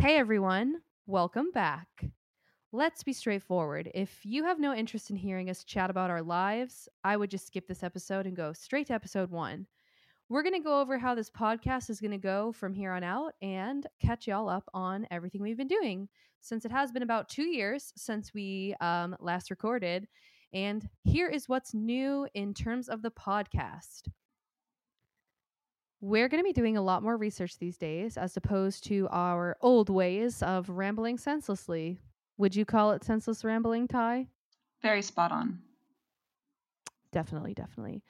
Hey everyone, welcome back. Let's be straightforward. If you have no interest in hearing us chat about our lives, I would just skip this episode and go straight to episode one. We're going to go over how this podcast is going to go from here on out and catch y'all up on everything we've been doing since it has been about two years since we um, last recorded. And here is what's new in terms of the podcast. We're going to be doing a lot more research these days as opposed to our old ways of rambling senselessly. Would you call it senseless rambling, Ty? Very spot on. Definitely, definitely.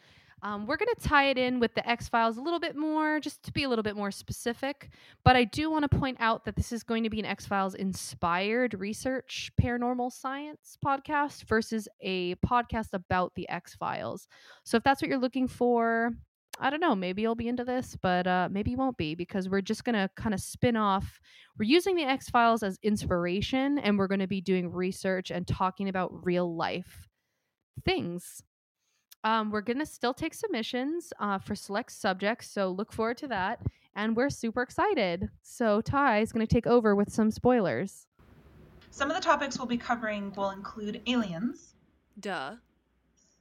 Um, we're going to tie it in with the X Files a little bit more, just to be a little bit more specific. But I do want to point out that this is going to be an X Files inspired research paranormal science podcast versus a podcast about the X Files. So if that's what you're looking for, I don't know, maybe you'll be into this, but uh, maybe you won't be because we're just going to kind of spin off. We're using the X Files as inspiration and we're going to be doing research and talking about real life things. Um, we're going to still take submissions uh, for select subjects, so look forward to that. And we're super excited. So Ty is going to take over with some spoilers. Some of the topics we'll be covering will include aliens, Duh,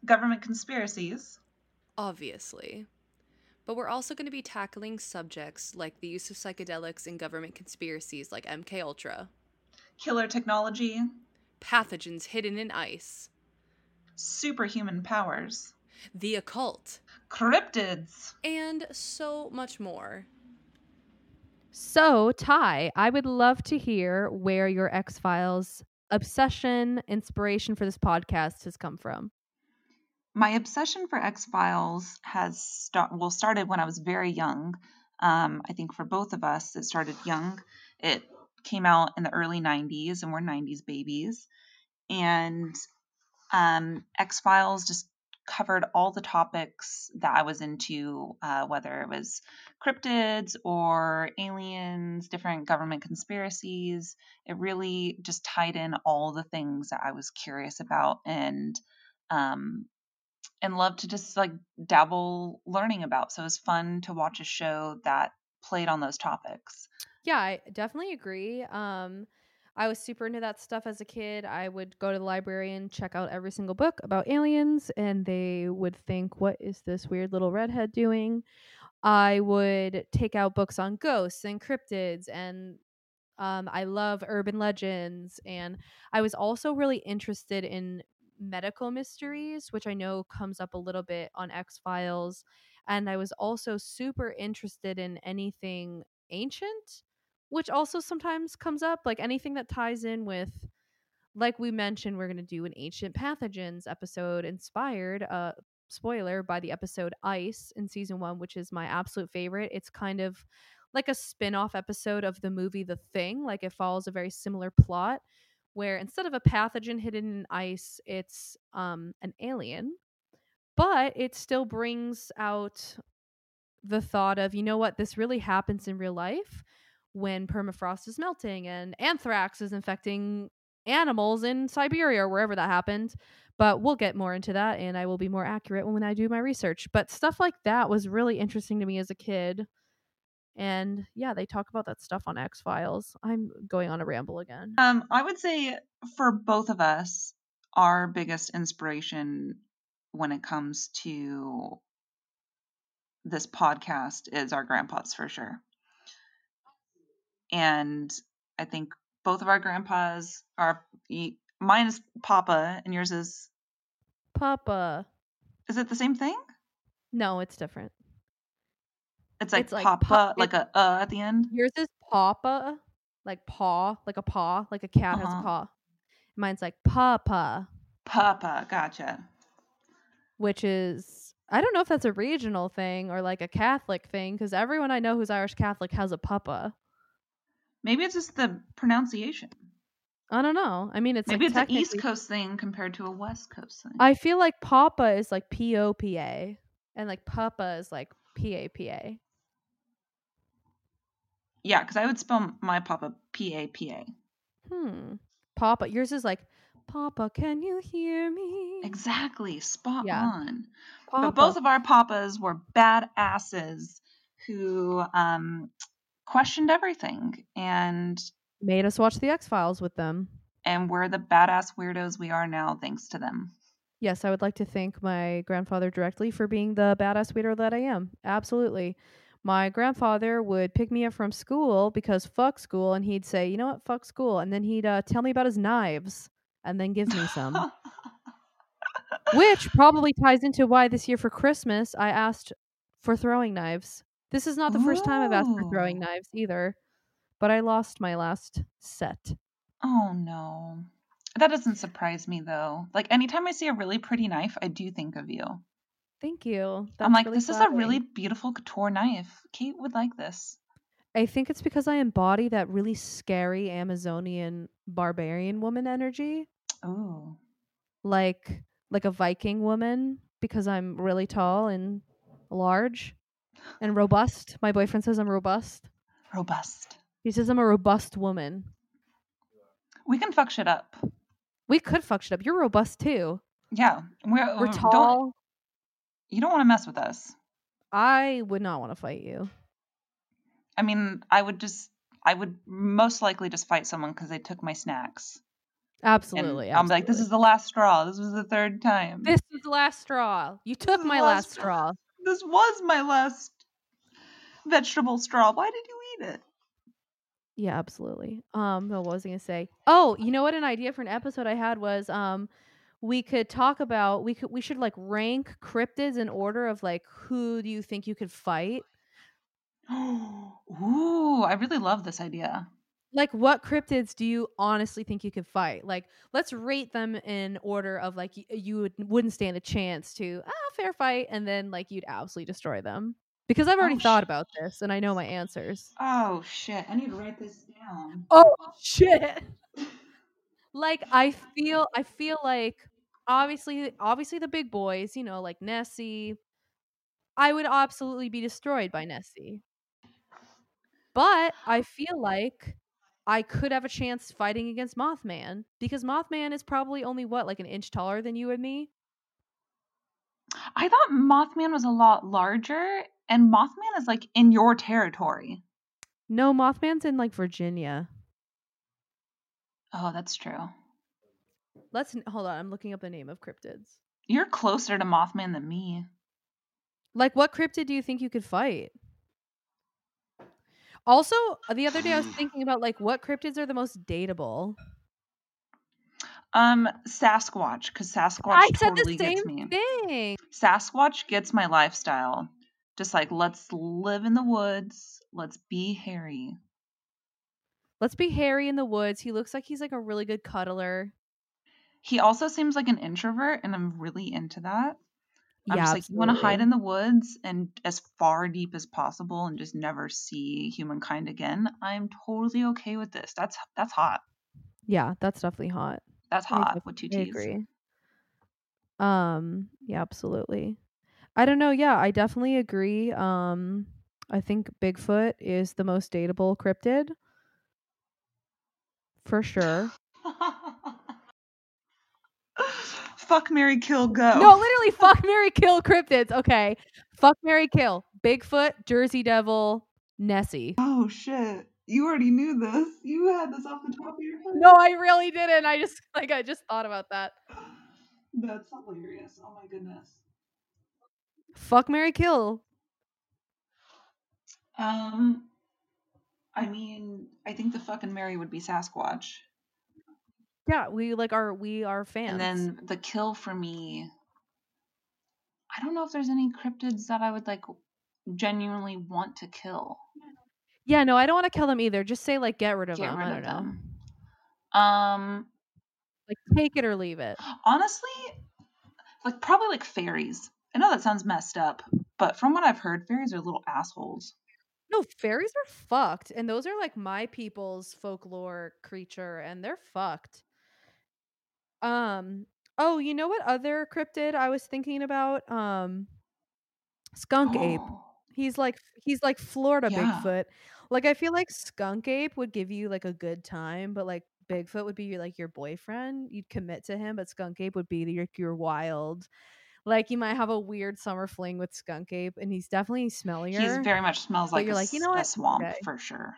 government conspiracies, obviously. But we're also going to be tackling subjects like the use of psychedelics in government conspiracies like MK Ultra, killer technology, pathogens hidden in ice, superhuman powers, the occult, cryptids, and so much more. So, Ty, I would love to hear where your X Files obsession, inspiration for this podcast has come from. My obsession for X Files has start well started when I was very young. Um, I think for both of us, it started young. It came out in the early '90s, and we're '90s babies. And um, X Files just covered all the topics that I was into, uh, whether it was cryptids or aliens, different government conspiracies. It really just tied in all the things that I was curious about and um, and love to just like dabble learning about. So it was fun to watch a show that played on those topics. Yeah, I definitely agree. Um, I was super into that stuff as a kid. I would go to the library and check out every single book about aliens, and they would think, What is this weird little redhead doing? I would take out books on ghosts and cryptids, and um, I love urban legends. And I was also really interested in medical mysteries, which I know comes up a little bit on X Files. And I was also super interested in anything ancient which also sometimes comes up like anything that ties in with like we mentioned we're going to do an ancient pathogens episode inspired uh spoiler by the episode ice in season 1 which is my absolute favorite it's kind of like a spin-off episode of the movie the thing like it follows a very similar plot where instead of a pathogen hidden in ice it's um an alien but it still brings out the thought of you know what this really happens in real life when permafrost is melting and anthrax is infecting animals in Siberia or wherever that happened. But we'll get more into that and I will be more accurate when I do my research. But stuff like that was really interesting to me as a kid. And yeah, they talk about that stuff on X Files. I'm going on a ramble again. Um, I would say for both of us, our biggest inspiration when it comes to this podcast is our grandpas for sure and I think both of our grandpas are mine is Papa and yours is Papa. Is it the same thing? No, it's different. It's like, it's like Papa, pa- like a uh at the end. Yours is Papa, like paw, like a paw, like a cat uh-huh. has a uh-huh. paw. Mine's like Papa. Papa, gotcha. Which is I don't know if that's a regional thing or like a Catholic thing because everyone I know who's Irish Catholic has a Papa. Maybe it's just the pronunciation. I don't know. I mean, it's maybe like it's an East Coast thing compared to a West Coast thing. I feel like Papa is like P O P A, and like Papa is like P A P A. Yeah, because I would spell my Papa P A P A. Hmm. Papa, yours is like Papa, can you hear me? Exactly, spot yeah. on. Papa. But both of our papas were badasses who um questioned everything and made us watch the X Files with them. And we're the badass weirdos we are now thanks to them. Yes, I would like to thank my grandfather directly for being the badass weirdo that I am. Absolutely. My grandfather would pick me up from school because fuck school, and he'd say, you know what, fuck school. And then he'd uh, tell me about his knives and then give me some. Which probably ties into why this year for Christmas I asked for throwing knives. This is not the first time I've asked for throwing knives either, but I lost my last set. oh no. That doesn't surprise me though. Like anytime I see a really pretty knife, I do think of you. Thank you. That's I'm like, really this is a really beautiful couture knife. Kate would like this. I think it's because I embody that really scary Amazonian barbarian woman energy, Oh. like like a Viking woman because I'm really tall and large and robust. My boyfriend says I'm robust. Robust. He says I'm a robust woman. We can fuck shit up. We could fuck shit up. You're robust too. Yeah. We're, We're uh, Don't, tall. You don't want to mess with us. I would not want to fight you. I mean, I would just, I would most likely just fight someone because they took my snacks. And Absolutely. I'm like, this is the last straw. This was the third time. this was the last straw. You took my last last straw. this was my last vegetable straw. Why did you eat it? Yeah, absolutely. Um, what was I gonna say? Oh, you know what? An idea for an episode I had was um, we could talk about we could we should like rank cryptids in order of like who do you think you could fight? Ooh, I really love this idea. Like what cryptids do you honestly think you could fight? Like let's rate them in order of like y- you would, wouldn't stand a chance to ah fair fight, and then like you'd absolutely destroy them. Because I've already Oh, thought sh- about this and I know my answers. Oh shit! I need to write this down. Oh shit. like I feel I feel like obviously obviously the big boys, you know, like Nessie, I would absolutely be destroyed by Nessie. But I feel like I could have a chance fighting against Mothman because Mothman is probably only what like an inch taller than you and me. I thought Mothman was a lot larger, and Mothman is like in your territory. No, Mothman's in like Virginia. Oh, that's true. Let's hold on, I'm looking up the name of cryptids. You're closer to Mothman than me. Like what cryptid do you think you could fight? Also, the other day I was thinking about like what cryptids are the most dateable. Um, Sasquatch, because Sasquatch I said totally the gets me. thing. Sasquatch gets my lifestyle. Just like let's live in the woods, let's be hairy. Let's be hairy in the woods. He looks like he's like a really good cuddler. He also seems like an introvert, and I'm really into that. I'm yeah, just like, you want to hide in the woods and as far deep as possible and just never see humankind again. I'm totally okay with this. That's that's hot. Yeah, that's definitely hot. That's hot with two I agree. Um, yeah, absolutely. I don't know. Yeah, I definitely agree. Um, I think Bigfoot is the most dateable cryptid for sure. Fuck Mary Kill Go. No, literally, fuck Mary Kill cryptids. Okay, fuck Mary Kill Bigfoot, Jersey Devil, Nessie. Oh shit. You already knew this. You had this off the top of your head. No, I really didn't. I just like I just thought about that. That's hilarious. Oh my goodness. Fuck Mary Kill. Um I mean, I think the fucking Mary would be Sasquatch. Yeah, we like are we are fans. And then the kill for me, I don't know if there's any cryptids that I would like genuinely want to kill. yeah, no, I don't want to kill them either. Just say like get rid of Get them. rid I of don't know. them. Um, Like take it or leave it. honestly, like probably like fairies. I know that sounds messed up, but from what I've heard, fairies are little assholes. No, fairies are fucked, and those are like my people's folklore creature, and they're fucked. Um. Oh, you know what other cryptid I was thinking about? Um, skunk ape. Oh, He's like he's like Florida Yeah. Bigfoot. Like I feel like skunk ape would give you like a good time, but like Bigfoot would be your, like your boyfriend. You'd commit to him, but skunk ape would be your your wild. Like you might have a weird summer fling with skunk ape, and he's definitely smellier. He's very much smells like, you're a, like, you know a what? swamp Okay. for sure.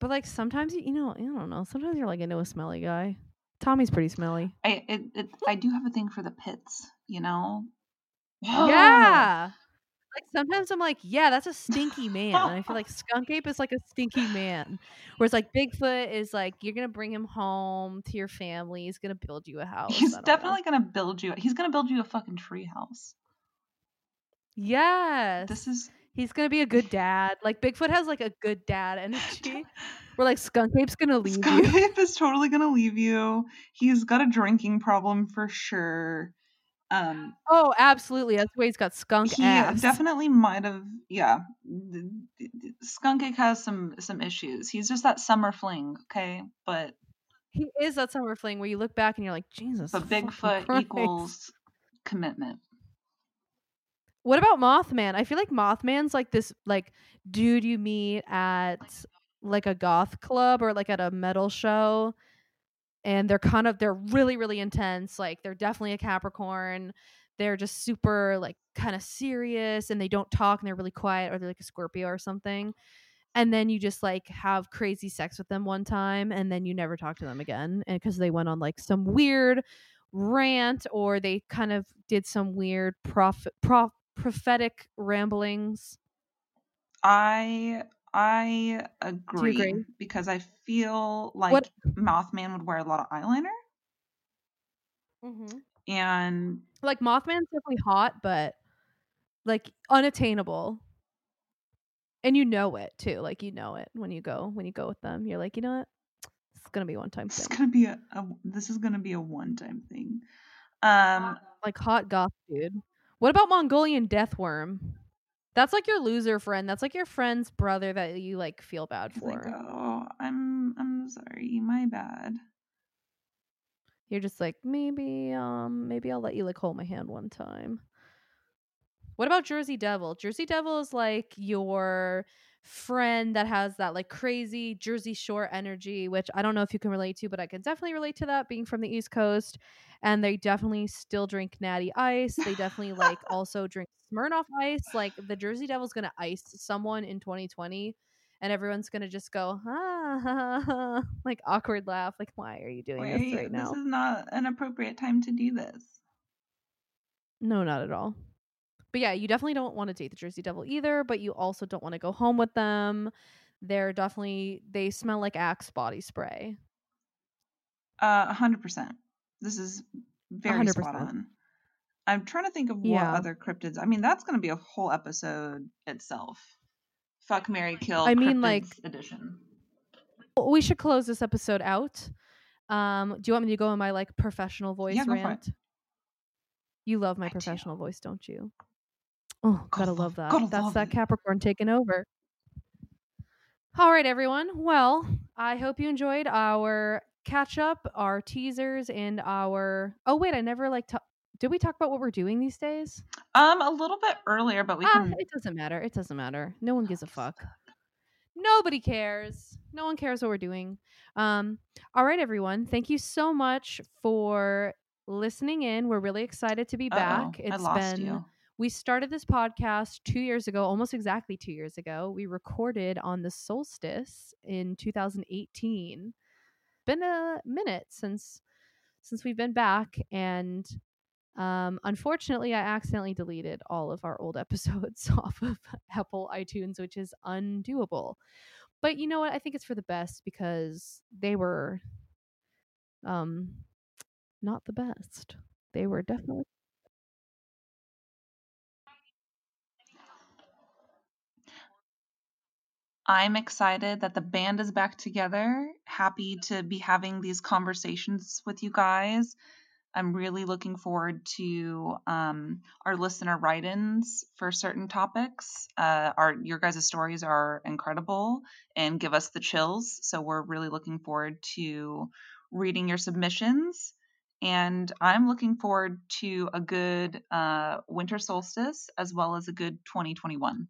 But like sometimes you, you know, I don't know. Sometimes you're like into a smelly guy. Tommy's pretty smelly. I it, it I do have a thing for the pits, you know. Yeah. Like sometimes I'm like, yeah, that's a stinky man. And I feel like Skunk Ape is like a stinky man. Whereas like Bigfoot is like you're gonna bring him home to your family. He's gonna build you a house. He's definitely know. gonna build you. He's gonna build you a fucking tree house. Yes. This is He's gonna be a good dad. Like Bigfoot has like a good dad energy. We're like Skunk Ape's gonna leave Skunk you. Ape is totally gonna leave you. He's got a drinking problem for sure. Um, Oh, absolutely. That's why he's got skunk he ass. definitely might have. Yeah, Skunk Ape has some some issues. He's just that summer fling, okay? But He is that summer fling where you look back and you're like, Jesus. but Bigfoot Christ. equals commitment. What about Mothman? I feel like Mothman's like this like dude you meet at like a goth club or like at a metal show and they're kind of they're really really intense like they're definitely a capricorn they're just super like kind of serious and they don't talk and they're really quiet or they're like a scorpio or something and then you just like have crazy sex with them one time and then you never talk to them again because they went on like some weird rant or they kind of did some weird prof- prof- prophetic ramblings? I I agree, agree? because I feel like What- Mothman would wear a lot of eyeliner. Mm-hmm. and like mothman's definitely hot but like unattainable. And you know it too like you know it when you go when you go with them. You're like you know what? It's gonna be one time this is gonna be a, a this is gonna be a one time thing. Um, like hot goth dude what about mongolian death worm? That's like your loser friend that's like your friend's brother that you like feel bad for. like, oh, I'm I'm sorry, my bad. you're just like maybe um maybe i'll let you like hold my hand one time. What about jersey devil? Jersey devil is like your friend that has that like crazy jersey shore energy which i don't know if you can relate to but i can definitely relate to that being from the east coast and they definitely still drink natty ice they definitely like also drink smirnoff ice like the jersey devil's gonna ice someone in 2020 and everyone's gonna just go ha, ha, ha, like awkward laugh like why are you doing Wait, this right now this is not an appropriate time to do this. No, not at all. But yeah, you definitely don't want to date the Jersey Devil either, but you also don't want to go home with them. They're definitely they smell like Axe body spray. Uh, hundred percent. This is very spot 100%. on. I'm trying to think of what Yeah. other cryptids. I mean, that's going to be a whole episode itself. Fuck Mary Kill. I mean, like- edition. We should close this episode out. Um, do you want me to go in my like professional voice Yeah, go for it. rant? You love my I do. professional voice, don't you? Oh, gotta, Gotta love that. gotta That's love that. Capricorn taking over. All right, everyone. Well, I hope you enjoyed our catch up, our teasers, and our. Oh wait, I never like. ta- Did we talk about what we're doing these days? Um, a little bit earlier, but we ah, can. it doesn't matter. It doesn't matter. No one gives a fuck. Nobody cares. No one cares what we're doing. Um, all right, everyone. Thank you so much for listening in. We're really excited to be Uh-oh, back. I It's lost been you. We started this podcast two years ago, almost exactly two years ago. We recorded on the solstice in 2018. Been a minute since since we've been back, and um, unfortunately, I accidentally deleted all of our old episodes off of Apple iTunes, which is undoable. But you know what? I think it's for the best because they were um not the best. They were definitely I'm excited that the band is back together. Happy to be having these conversations with you guys. I'm really looking forward to um, our listener write-ins for certain topics. Uh, our your guys' stories are incredible and give us the chills. So we're really looking forward to reading your submissions. And I'm looking forward to a good uh, winter solstice as well as a good 2021.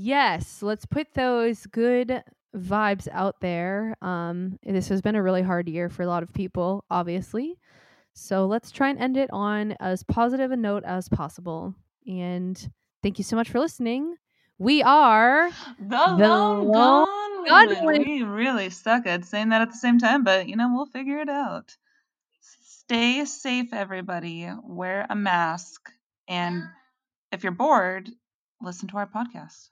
Yes, let's put those good vibes out there. Um, this has been a really hard year for a lot of people, obviously. So let's try and end it on as positive a note as possible. And thank you so much for listening. We are The, The lone Lone gun Gun women. Women. We really suck at saying that at the same time, but you know, we'll figure it out. Stay safe, everybody. Wear a mask. And if you're bored, listen to our podcast.